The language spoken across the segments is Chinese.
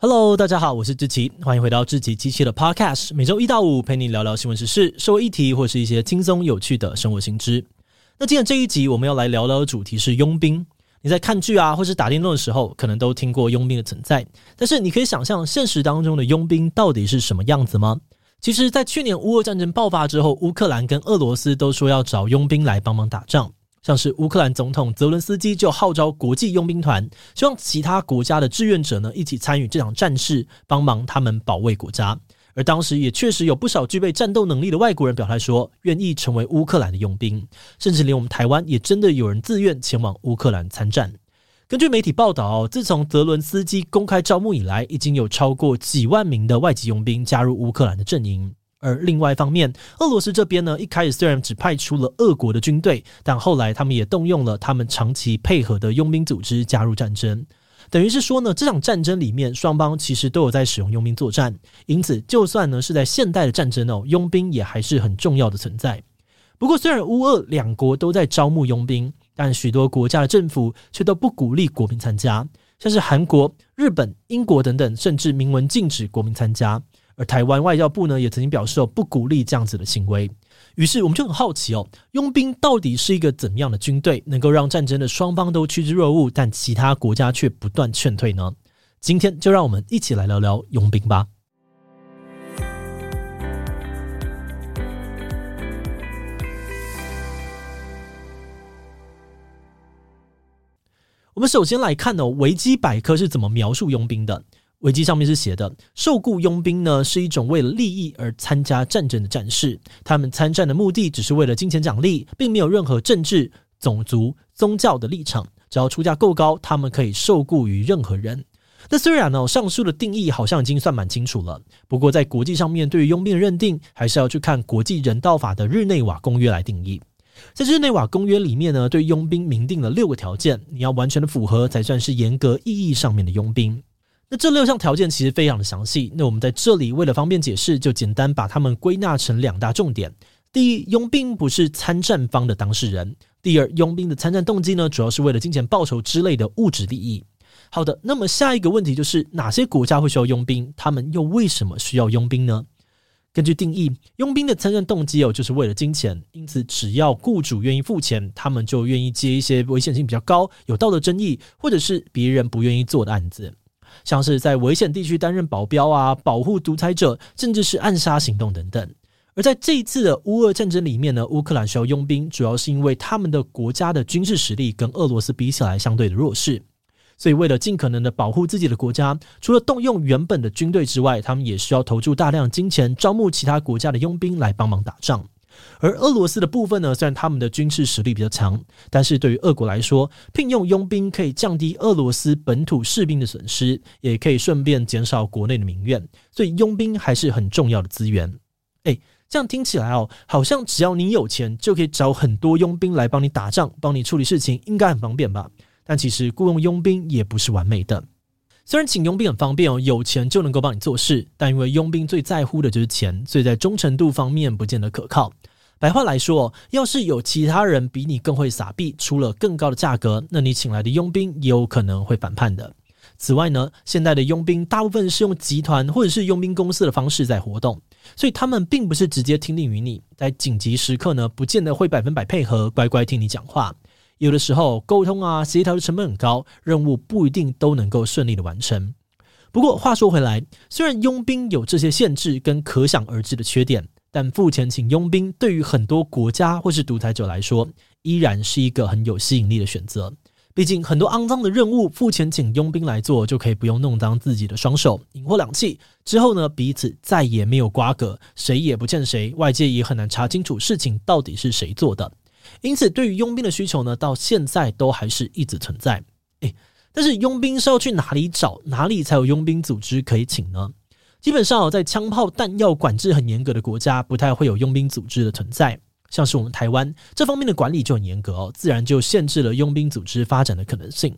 Hello，大家好，我是志奇，欢迎回到志奇机器的 Podcast，每周一到五陪你聊聊新闻时事、社会议题或是一些轻松有趣的生活新知。那今天这一集我们要来聊聊的主题是佣兵。你在看剧啊，或是打电动的时候，可能都听过佣兵的存在。但是你可以想象现实当中的佣兵到底是什么样子吗？其实，在去年乌俄战争爆发之后，乌克兰跟俄罗斯都说要找佣兵来帮忙打仗。像是乌克兰总统泽伦斯基就号召国际佣兵团，希望其他国家的志愿者呢一起参与这场战事，帮忙他们保卫国家。而当时也确实有不少具备战斗能力的外国人表态说，愿意成为乌克兰的佣兵，甚至连我们台湾也真的有人自愿前往乌克兰参战。根据媒体报道，自从泽伦斯基公开招募以来，已经有超过几万名的外籍佣兵加入乌克兰的阵营。而另外一方面，俄罗斯这边呢，一开始虽然只派出了俄国的军队，但后来他们也动用了他们长期配合的佣兵组织加入战争。等于是说呢，这场战争里面双方其实都有在使用佣兵作战，因此就算呢是在现代的战争哦，佣兵也还是很重要的存在。不过，虽然乌俄两国都在招募佣兵，但许多国家的政府却都不鼓励国民参加，像是韩国、日本、英国等等，甚至明文禁止国民参加。而台湾外交部呢，也曾经表示哦，不鼓励这样子的行为。于是我们就很好奇哦，佣兵到底是一个怎么样的军队，能够让战争的双方都趋之若鹜，但其他国家却不断劝退呢？今天就让我们一起来聊聊佣兵吧。我们首先来看呢，维基百科是怎么描述佣兵的。维基上面是写的，受雇佣兵呢是一种为了利益而参加战争的战士，他们参战的目的只是为了金钱奖励，并没有任何政治、种族、宗教的立场。只要出价够高，他们可以受雇于任何人。那虽然呢，上述的定义好像已经算蛮清楚了，不过在国际上面对于佣兵的认定，还是要去看国际人道法的日内瓦公约来定义。在日内瓦公约里面呢，对佣兵明定了六个条件，你要完全的符合，才算是严格意义上面的佣兵。那这六项条件其实非常的详细，那我们在这里为了方便解释，就简单把它们归纳成两大重点。第一，佣兵不是参战方的当事人；第二，佣兵的参战动机呢，主要是为了金钱报酬之类的物质利益。好的，那么下一个问题就是哪些国家会需要佣兵？他们又为什么需要佣兵呢？根据定义，佣兵的参战动机哦，就是为了金钱，因此只要雇主愿意付钱，他们就愿意接一些危险性比较高、有道德争议，或者是别人不愿意做的案子。像是在危险地区担任保镖啊，保护独裁者，甚至是暗杀行动等等。而在这一次的乌俄战争里面呢，乌克兰需要佣兵，主要是因为他们的国家的军事实力跟俄罗斯比起来相对的弱势，所以为了尽可能的保护自己的国家，除了动用原本的军队之外，他们也需要投注大量金钱，招募其他国家的佣兵来帮忙打仗。而俄罗斯的部分呢，虽然他们的军事实力比较强，但是对于俄国来说，聘用佣兵可以降低俄罗斯本土士兵的损失，也可以顺便减少国内的民怨，所以佣兵还是很重要的资源。诶，这样听起来哦，好像只要你有钱，就可以找很多佣兵来帮你打仗，帮你处理事情，应该很方便吧？但其实雇佣佣兵也不是完美的。虽然请佣兵很方便哦，有钱就能够帮你做事，但因为佣兵最在乎的就是钱，所以在忠诚度方面不见得可靠。白话来说，要是有其他人比你更会撒币，出了更高的价格，那你请来的佣兵也有可能会反叛的。此外呢，现代的佣兵大部分是用集团或者是佣兵公司的方式在活动，所以他们并不是直接听令于你，在紧急时刻呢，不见得会百分百配合，乖乖听你讲话。有的时候沟通啊、协调的成本很高，任务不一定都能够顺利的完成。不过话说回来，虽然佣兵有这些限制跟可想而知的缺点，但付钱请佣兵对于很多国家或是独裁者来说，依然是一个很有吸引力的选择。毕竟很多肮脏的任务，付钱请佣兵来做，就可以不用弄脏自己的双手，引火两气之后呢，彼此再也没有瓜葛，谁也不欠谁，外界也很难查清楚事情到底是谁做的。因此，对于佣兵的需求呢，到现在都还是一直存在。诶，但是佣兵是要去哪里找？哪里才有佣兵组织可以请呢？基本上，在枪炮弹药管制很严格的国家，不太会有佣兵组织的存在。像是我们台湾这方面的管理就很严格哦，自然就限制了佣兵组织发展的可能性。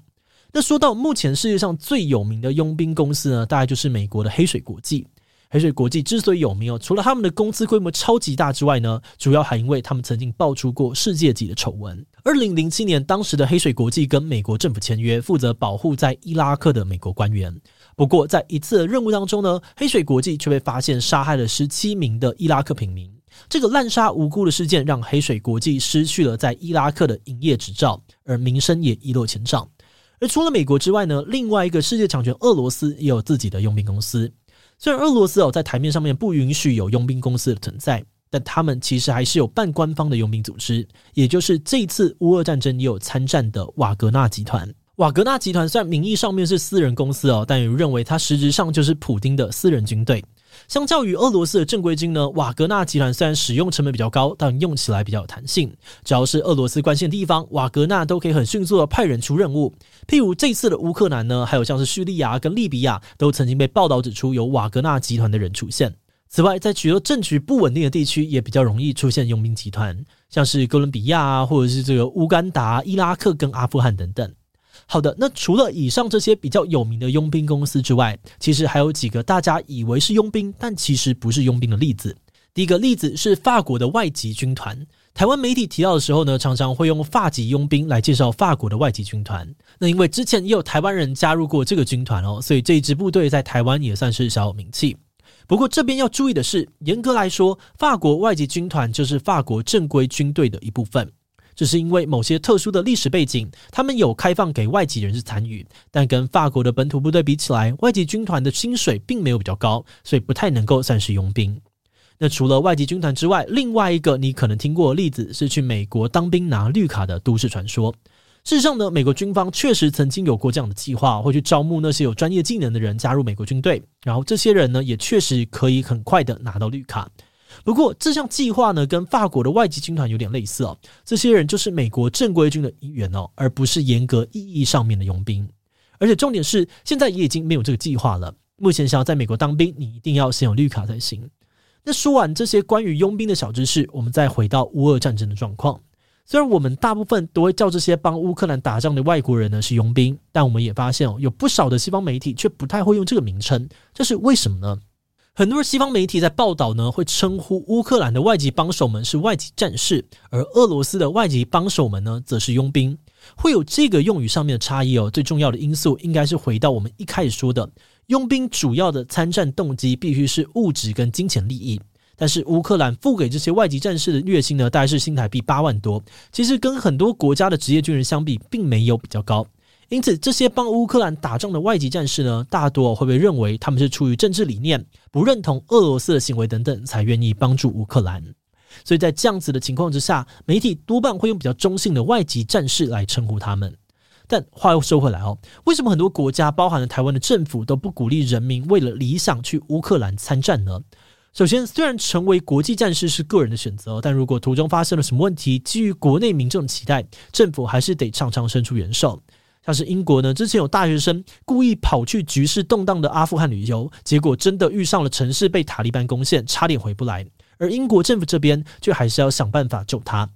那说到目前世界上最有名的佣兵公司呢，大概就是美国的黑水国际。黑水国际之所以有名哦，除了他们的公司规模超级大之外呢，主要还因为他们曾经爆出过世界级的丑闻。二零零七年，当时的黑水国际跟美国政府签约，负责保护在伊拉克的美国官员。不过，在一次任务当中呢，黑水国际却被发现杀害了十七名的伊拉克平民。这个滥杀无辜的事件让黑水国际失去了在伊拉克的营业执照，而名声也一落千丈。而除了美国之外呢，另外一个世界强权俄罗斯也有自己的佣兵公司。虽然俄罗斯哦在台面上面不允许有佣兵公司的存在，但他们其实还是有半官方的佣兵组织，也就是这次乌俄战争也有参战的瓦格纳集团。瓦格纳集团虽然名义上面是私人公司哦，但也认为它实质上就是普丁的私人军队。相较于俄罗斯的正规军呢，瓦格纳集团虽然使用成本比较高，但用起来比较有弹性。只要是俄罗斯关心的地方，瓦格纳都可以很迅速的派人出任务。譬如这次的乌克兰呢，还有像是叙利亚跟利比亚，都曾经被报道指出有瓦格纳集团的人出现。此外，在许多政局不稳定的地区，也比较容易出现佣兵集团，像是哥伦比亚啊，或者是这个乌干达、伊拉克跟阿富汗等等。好的，那除了以上这些比较有名的佣兵公司之外，其实还有几个大家以为是佣兵，但其实不是佣兵的例子。第一个例子是法国的外籍军团。台湾媒体提到的时候呢，常常会用法籍佣兵来介绍法国的外籍军团。那因为之前也有台湾人加入过这个军团哦，所以这一支部队在台湾也算是小有名气。不过这边要注意的是，严格来说，法国外籍军团就是法国正规军队的一部分。只是因为某些特殊的历史背景，他们有开放给外籍人士参与，但跟法国的本土部队比起来，外籍军团的薪水并没有比较高，所以不太能够算是佣兵。那除了外籍军团之外，另外一个你可能听过的例子是去美国当兵拿绿卡的都市传说。事实上呢，美国军方确实曾经有过这样的计划，会去招募那些有专业技能的人加入美国军队，然后这些人呢，也确实可以很快的拿到绿卡。不过，这项计划呢，跟法国的外籍军团有点类似哦。这些人就是美国正规军的一员哦，而不是严格意义上面的佣兵。而且重点是，现在也已经没有这个计划了。目前想要在美国当兵，你一定要先有绿卡才行。那说完这些关于佣兵的小知识，我们再回到乌俄战争的状况。虽然我们大部分都会叫这些帮乌克兰打仗的外国人呢是佣兵，但我们也发现哦，有不少的西方媒体却不太会用这个名称。这是为什么呢？很多西方媒体在报道呢，会称呼乌克兰的外籍帮手们是外籍战士，而俄罗斯的外籍帮手们呢，则是佣兵。会有这个用语上面的差异哦，最重要的因素应该是回到我们一开始说的，佣兵主要的参战动机必须是物质跟金钱利益。但是乌克兰付给这些外籍战士的月薪呢，大概是新台币八万多，其实跟很多国家的职业军人相比，并没有比较高。因此，这些帮乌克兰打仗的外籍战士呢，大多会被认为他们是出于政治理念，不认同俄罗斯的行为等等，才愿意帮助乌克兰。所以在这样子的情况之下，媒体多半会用比较中性的外籍战士来称呼他们。但话又说回来哦，为什么很多国家，包含了台湾的政府，都不鼓励人民为了理想去乌克兰参战呢？首先，虽然成为国际战士是个人的选择，但如果途中发生了什么问题，基于国内民众的期待，政府还是得常常伸出援手。但是英国呢，之前有大学生故意跑去局势动荡的阿富汗旅游，结果真的遇上了城市被塔利班攻陷，差点回不来。而英国政府这边却还是要想办法救他。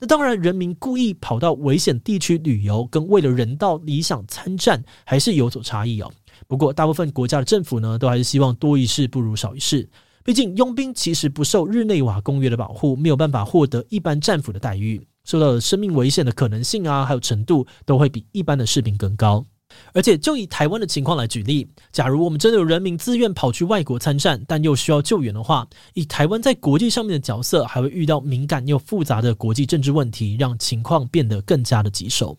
那当然，人民故意跑到危险地区旅游，跟为了人道理想参战，还是有所差异哦。不过，大部分国家的政府呢，都还是希望多一事不如少一事。毕竟，佣兵其实不受日内瓦公约的保护，没有办法获得一般战俘的待遇。受到生命危险的可能性啊，还有程度都会比一般的士兵更高。而且，就以台湾的情况来举例，假如我们真的有人民自愿跑去外国参战，但又需要救援的话，以台湾在国际上面的角色，还会遇到敏感又复杂的国际政治问题，让情况变得更加的棘手。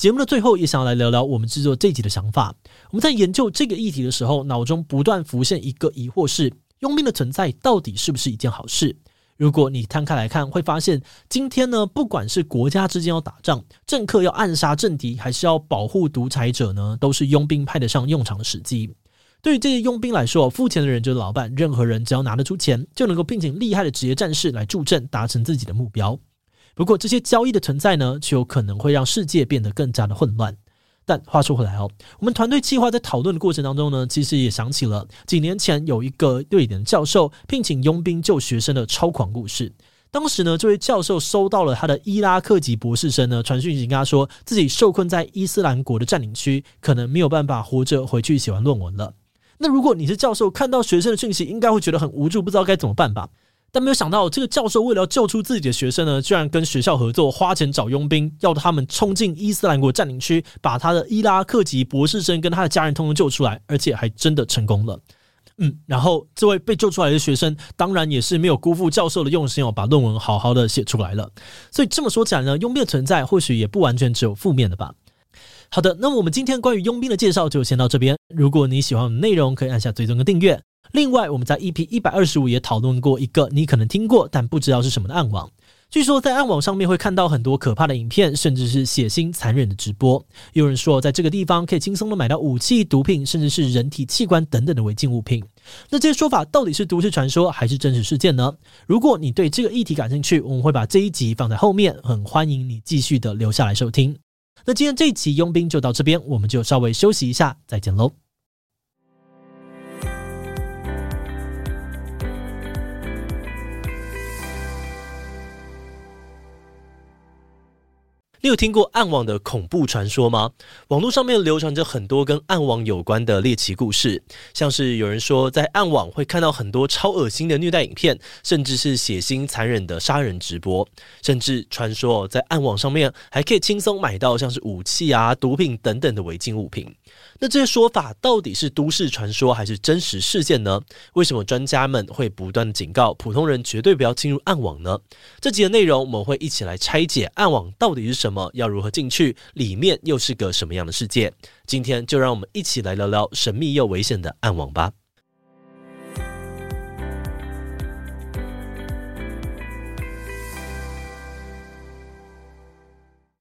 节目的最后，也想要来聊聊我们制作这集的想法。我们在研究这个议题的时候，脑中不断浮现一个疑惑是：佣兵的存在到底是不是一件好事？如果你摊开来看，会发现今天呢，不管是国家之间要打仗，政客要暗杀政敌，还是要保护独裁者呢，都是佣兵派得上用场的时机。对于这些佣兵来说，付钱的人就是老板，任何人只要拿得出钱，就能够聘请厉害的职业战士来助阵，达成自己的目标。不过，这些交易的存在呢，却有可能会让世界变得更加的混乱。但话说回来哦，我们团队计划在讨论的过程当中呢，其实也想起了几年前有一个瑞典教授聘请佣兵救学生的超狂故事。当时呢，这位教授收到了他的伊拉克籍博士生呢传讯息，跟他说自己受困在伊斯兰国的占领区，可能没有办法活着回去写完论文了。那如果你是教授，看到学生的讯息，应该会觉得很无助，不知道该怎么办吧？但没有想到，这个教授为了要救出自己的学生呢，居然跟学校合作，花钱找佣兵，要他们冲进伊斯兰国占领区，把他的伊拉克籍博士生跟他的家人通通救出来，而且还真的成功了。嗯，然后这位被救出来的学生，当然也是没有辜负教授的用心哦，把论文好好的写出来了。所以这么说起来呢，佣兵的存在或许也不完全只有负面的吧。好的，那么我们今天关于佣兵的介绍就先到这边。如果你喜欢我们内容，可以按下追踪跟订阅。另外，我们在 EP 一百二十五也讨论过一个你可能听过但不知道是什么的暗网。据说在暗网上面会看到很多可怕的影片，甚至是血腥残忍的直播。有人说，在这个地方可以轻松的买到武器、毒品，甚至是人体器官等等的违禁物品。那这些说法到底是都市传说还是真实事件呢？如果你对这个议题感兴趣，我们会把这一集放在后面，很欢迎你继续的留下来收听。那今天这一期佣兵就到这边，我们就稍微休息一下，再见喽。你有听过暗网的恐怖传说吗？网络上面流传着很多跟暗网有关的猎奇故事，像是有人说在暗网会看到很多超恶心的虐待影片，甚至是血腥残忍的杀人直播，甚至传说在暗网上面还可以轻松买到像是武器啊、毒品等等的违禁物品。那这些说法到底是都市传说还是真实事件呢？为什么专家们会不断警告普通人绝对不要进入暗网呢？这集的内容我们会一起来拆解暗网到底是什。什么要如何进去？里面又是个什么样的世界？今天就让我们一起来聊聊神秘又危险的暗网吧。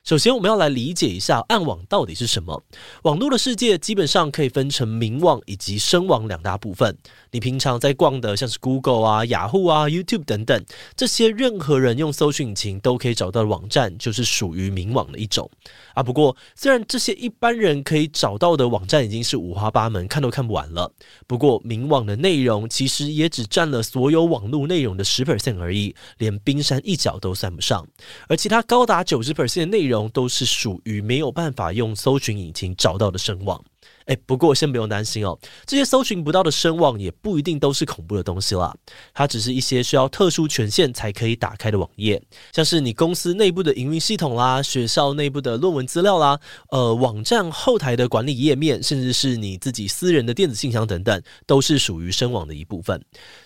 首先，我们要来理解一下暗网到底是什么。网络的世界基本上可以分成明网以及深网两大部分。你平常在逛的，像是 Google 啊、雅虎啊、YouTube 等等，这些任何人用搜寻引擎都可以找到的网站，就是属于明网的一种。啊，不过虽然这些一般人可以找到的网站已经是五花八门，看都看不完了。不过明网的内容其实也只占了所有网络内容的十 percent 而已，连冰山一角都算不上。而其他高达九十 percent 的内容，都是属于没有办法用搜寻引擎找到的深网。诶，不过先不用担心哦，这些搜寻不到的深网也不一定都是恐怖的东西啦。它只是一些需要特殊权限才可以打开的网页，像是你公司内部的营运系统啦、学校内部的论文资料啦、呃，网站后台的管理页面，甚至是你自己私人的电子信箱等等，都是属于深网的一部分。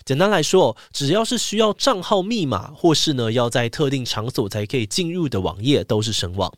简单来说，只要是需要账号密码，或是呢要在特定场所才可以进入的网页，都是深网。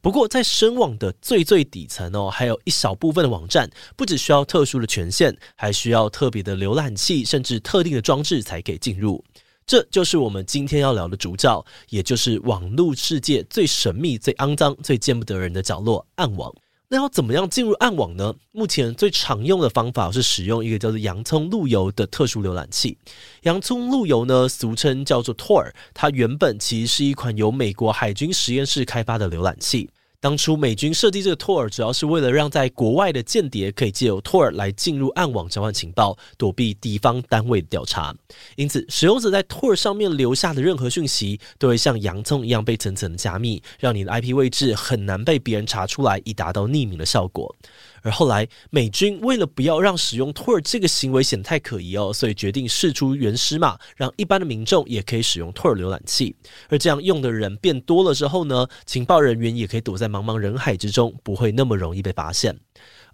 不过在声网的最最底层哦，还有一小部分的网。站不只需要特殊的权限，还需要特别的浏览器，甚至特定的装置才可以进入。这就是我们今天要聊的主角，也就是网络世界最神秘、最肮脏、最见不得人的角落——暗网。那要怎么样进入暗网呢？目前最常用的方法是使用一个叫做洋葱路由的特殊浏览器。洋葱路由呢，俗称叫做 Tor，它原本其实是一款由美国海军实验室开发的浏览器。当初美军设计这个 Tor，主要是为了让在国外的间谍可以借由 Tor 来进入暗网交换情报，躲避敌方单位的调查。因此，使用者在 Tor 上面留下的任何讯息，都会像洋葱一样被层层加密，让你的 IP 位置很难被别人查出来，以达到匿名的效果。而后来，美军为了不要让使用 Tor 这个行为显得太可疑哦，所以决定释出原始码，让一般的民众也可以使用 Tor 浏览器。而这样用的人变多了之后呢，情报人员也可以躲在茫茫人海之中，不会那么容易被发现。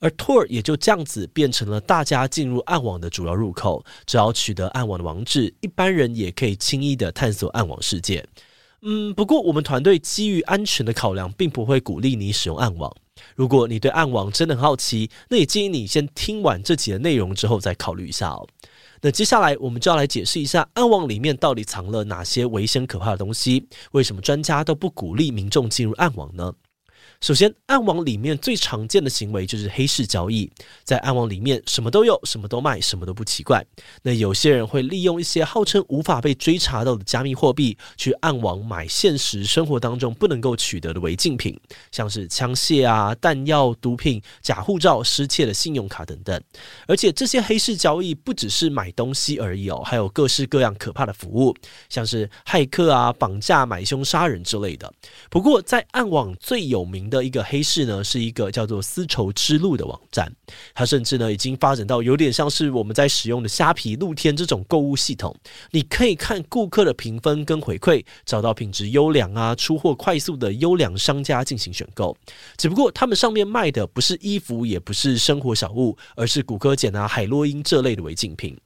而 Tor 也就这样子变成了大家进入暗网的主要入口。只要取得暗网的网址，一般人也可以轻易的探索暗网世界。嗯，不过我们团队基于安全的考量，并不会鼓励你使用暗网。如果你对暗网真的很好奇，那也建议你先听完这集的内容之后再考虑一下哦。那接下来我们就要来解释一下暗网里面到底藏了哪些危险可怕的东西，为什么专家都不鼓励民众进入暗网呢？首先，暗网里面最常见的行为就是黑市交易。在暗网里面，什么都有，什么都卖，什么都不奇怪。那有些人会利用一些号称无法被追查到的加密货币，去暗网买现实生活当中不能够取得的违禁品，像是枪械啊、弹药、毒品、假护照、失窃的信用卡等等。而且这些黑市交易不只是买东西而已哦，还有各式各样可怕的服务，像是骇客啊、绑架、买凶杀人之类的。不过，在暗网最有名的一个黑市呢，是一个叫做“丝绸之路”的网站。它甚至呢已经发展到有点像是我们在使用的虾皮、露天这种购物系统。你可以看顾客的评分跟回馈，找到品质优良啊、出货快速的优良商家进行选购。只不过他们上面卖的不是衣服，也不是生活小物，而是骨科碱啊、海洛因这类的违禁品。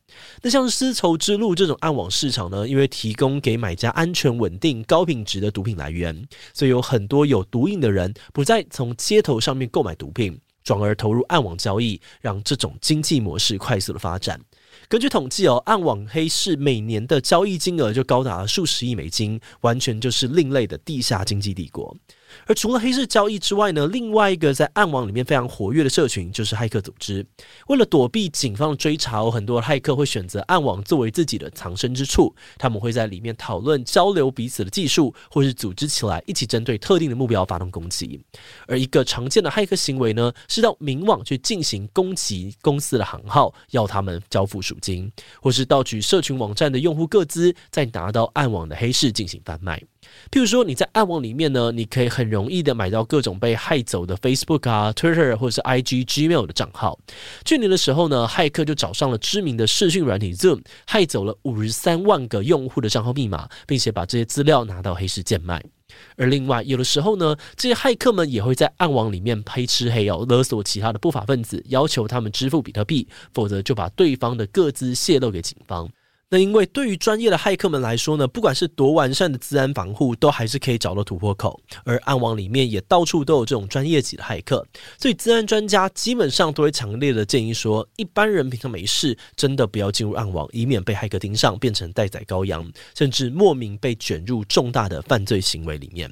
那像丝绸之路这种暗网市场呢，因为提供给买家安全、稳定、高品质的毒品来源，所以有很多有毒瘾的人不再从街头上面购买毒品，转而投入暗网交易，让这种经济模式快速的发展。根据统计哦，暗网黑市每年的交易金额就高达数十亿美金，完全就是另类的地下经济帝国。而除了黑市交易之外呢，另外一个在暗网里面非常活跃的社群就是骇客组织。为了躲避警方的追查，很多骇客会选择暗网作为自己的藏身之处。他们会在里面讨论、交流彼此的技术，或是组织起来一起针对特定的目标发动攻击。而一个常见的骇客行为呢，是到明网去进行攻击公司的行号，要他们交付赎金，或是盗取社群网站的用户个资，再拿到暗网的黑市进行贩卖。譬如说，你在暗网里面呢，你可以很容易的买到各种被骇走的 Facebook 啊、Twitter 或者是 IG、Gmail 的账号。去年的时候呢，骇客就找上了知名的视讯软体 Zoom，骇走了五十三万个用户的账号密码，并且把这些资料拿到黑市贱卖。而另外，有的时候呢，这些骇客们也会在暗网里面黑吃黑哦，勒索其他的不法分子，要求他们支付比特币，否则就把对方的各资泄露给警方。那因为对于专业的骇客们来说呢，不管是多完善的资安防护，都还是可以找到突破口。而暗网里面也到处都有这种专业级的骇客，所以资安专家基本上都会强烈的建议说，一般人平常没事，真的不要进入暗网，以免被骇客盯上，变成待宰羔羊，甚至莫名被卷入重大的犯罪行为里面。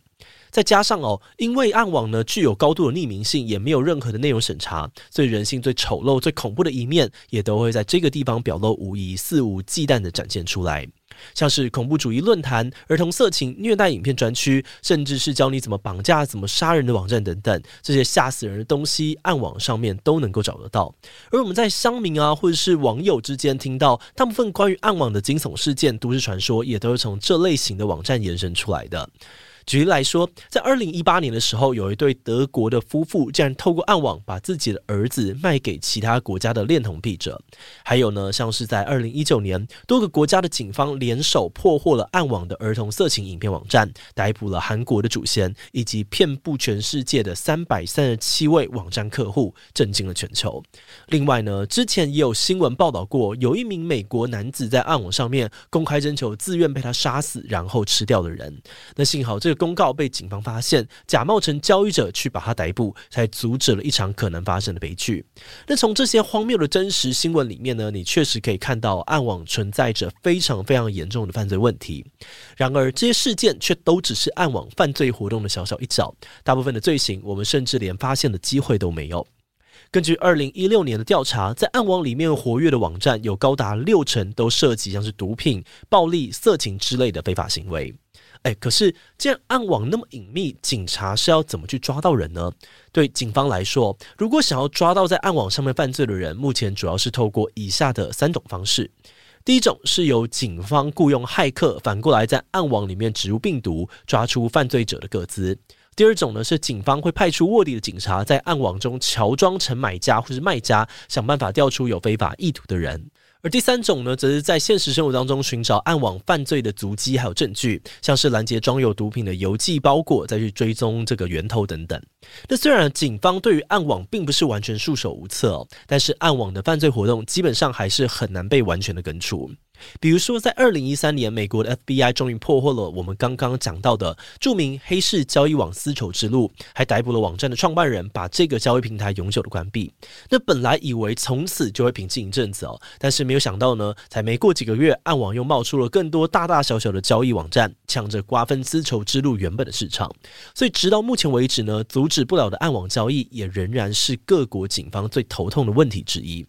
再加上哦，因为暗网呢具有高度的匿名性，也没有任何的内容审查，所以人性最丑陋、最恐怖的一面，也都会在这个地方表露无遗、肆无忌惮地展现出来。像是恐怖主义论坛、儿童色情、虐待影片专区，甚至是教你怎么绑架、怎么杀人的网站等等，这些吓死人的东西，暗网上面都能够找得到。而我们在乡民啊，或者是网友之间听到大部分关于暗网的惊悚事件、都市传说，也都是从这类型的网站延伸出来的。举例来说，在二零一八年的时候，有一对德国的夫妇竟然透过暗网把自己的儿子卖给其他国家的恋童癖者。还有呢，像是在二零一九年，多个国家的警方联手破获了暗网的儿童色情影片网站，逮捕了韩国的主嫌以及遍布全世界的三百三十七位网站客户，震惊了全球。另外呢，之前也有新闻报道过，有一名美国男子在暗网上面公开征求自愿被他杀死然后吃掉的人。那幸好这个。公告被警方发现，假冒成交易者去把他逮捕，才阻止了一场可能发生的悲剧。那从这些荒谬的真实新闻里面呢，你确实可以看到暗网存在着非常非常严重的犯罪问题。然而，这些事件却都只是暗网犯罪活动的小小一角，大部分的罪行我们甚至连发现的机会都没有。根据二零一六年的调查，在暗网里面活跃的网站有高达六成都涉及像是毒品、暴力、色情之类的非法行为。哎，可是既然暗网那么隐秘，警察是要怎么去抓到人呢？对警方来说，如果想要抓到在暗网上面犯罪的人，目前主要是透过以下的三种方式：第一种是由警方雇佣骇客，反过来在暗网里面植入病毒，抓出犯罪者的个资；第二种呢是警方会派出卧底的警察，在暗网中乔装成买家或是卖家，想办法调出有非法意图的人。而第三种呢，则是在现实生活当中寻找暗网犯罪的足迹还有证据，像是拦截装有毒品的邮寄包裹，再去追踪这个源头等等。那虽然警方对于暗网并不是完全束手无策，但是暗网的犯罪活动基本上还是很难被完全的根除。比如说，在二零一三年，美国的 FBI 终于破获了我们刚刚讲到的著名黑市交易网丝绸之路，还逮捕了网站的创办人，把这个交易平台永久的关闭。那本来以为从此就会平静一阵子哦，但是没有想到呢，才没过几个月，暗网又冒出了更多大大小小的交易网站，抢着瓜分丝绸之路原本的市场。所以直到目前为止呢，阻止不了的暗网交易，也仍然是各国警方最头痛的问题之一。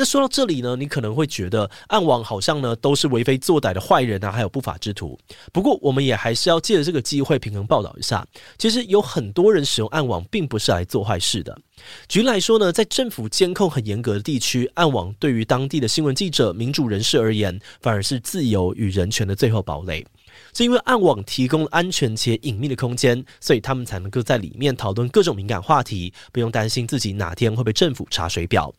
那说到这里呢，你可能会觉得暗网好像呢都是为非作歹的坏人啊，还有不法之徒。不过，我们也还是要借着这个机会平衡报道一下，其实有很多人使用暗网并不是来做坏事的。举例来说呢，在政府监控很严格的地区，暗网对于当地的新闻记者、民主人士而言，反而是自由与人权的最后堡垒。是因为暗网提供了安全且隐秘的空间，所以他们才能够在里面讨论各种敏感话题，不用担心自己哪天会被政府查水表。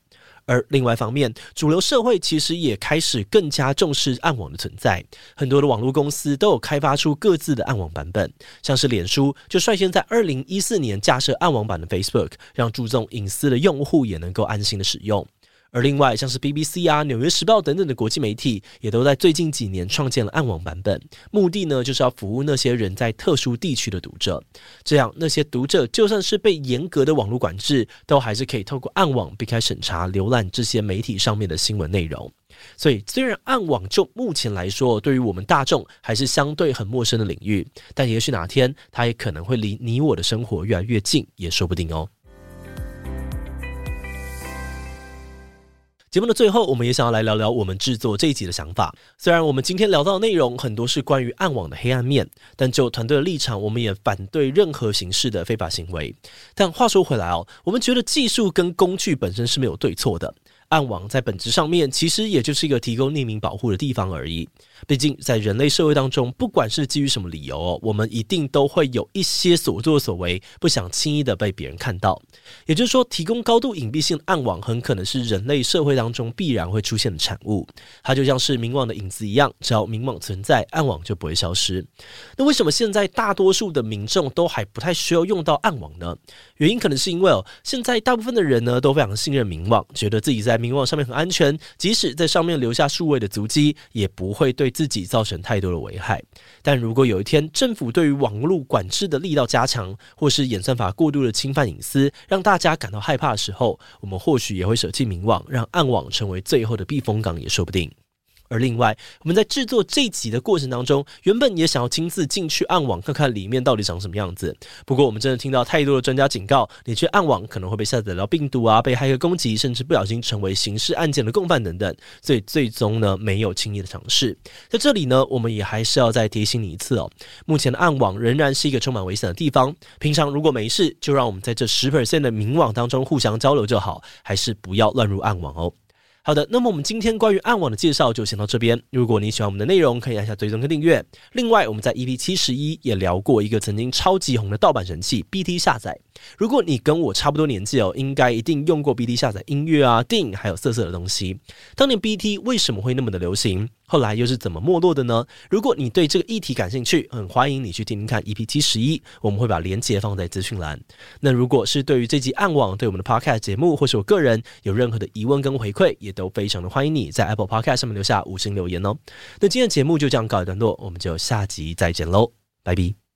而另外一方面，主流社会其实也开始更加重视暗网的存在，很多的网络公司都有开发出各自的暗网版本，像是脸书就率先在二零一四年架设暗网版的 Facebook，让注重隐私的用户也能够安心的使用。而另外，像是 BBC 啊、纽约时报等等的国际媒体，也都在最近几年创建了暗网版本，目的呢，就是要服务那些人在特殊地区的读者，这样那些读者就算是被严格的网络管制，都还是可以透过暗网避开审查，浏览这些媒体上面的新闻内容。所以，虽然暗网就目前来说，对于我们大众还是相对很陌生的领域，但也许哪天它也可能会离你我的生活越来越近，也说不定哦。节目的最后，我们也想要来聊聊我们制作这一集的想法。虽然我们今天聊到的内容很多是关于暗网的黑暗面，但就团队的立场，我们也反对任何形式的非法行为。但话说回来哦，我们觉得技术跟工具本身是没有对错的。暗网在本质上面其实也就是一个提供匿名保护的地方而已。毕竟在人类社会当中，不管是基于什么理由哦，我们一定都会有一些所作所为不想轻易的被别人看到。也就是说，提供高度隐蔽性的暗网很可能是人类社会当中必然会出现的产物。它就像是明网的影子一样，只要明网存在，暗网就不会消失。那为什么现在大多数的民众都还不太需要用到暗网呢？原因可能是因为哦，现在大部分的人呢都非常信任明网，觉得自己在明网上面很安全，即使在上面留下数位的足迹，也不会对自己造成太多的危害。但如果有一天政府对于网络管制的力道加强，或是演算法过度的侵犯隐私，让大家感到害怕的时候，我们或许也会舍弃明网，让暗网成为最后的避风港，也说不定。而另外，我们在制作这集的过程当中，原本也想要亲自进去暗网看看里面到底长什么样子。不过，我们真的听到太多的专家警告，你去暗网可能会被下载到病毒啊，被黑客攻击，甚至不小心成为刑事案件的共犯等等。所以，最终呢，没有轻易的尝试。在这里呢，我们也还是要再提醒你一次哦，目前的暗网仍然是一个充满危险的地方。平常如果没事，就让我们在这十 percent 的明网当中互相交流就好，还是不要乱入暗网哦。好的，那么我们今天关于暗网的介绍就先到这边。如果你喜欢我们的内容，可以按下追踪跟订阅。另外，我们在 EP 七十一也聊过一个曾经超级红的盗版神器 BT 下载。如果你跟我差不多年纪哦，应该一定用过 BT 下载音乐啊、电影还有色色的东西。当年 BT 为什么会那么的流行？后来又是怎么没落的呢？如果你对这个议题感兴趣，很欢迎你去听听看 EP 七十一，我们会把链接放在资讯栏。那如果是对于这集暗网，对我们的 Podcast 节目，或是我个人有任何的疑问跟回馈，也都非常的欢迎你在 Apple Podcast 上面留下五星留言哦。那今天的节目就这样告一段落，我们就下集再见喽，拜拜。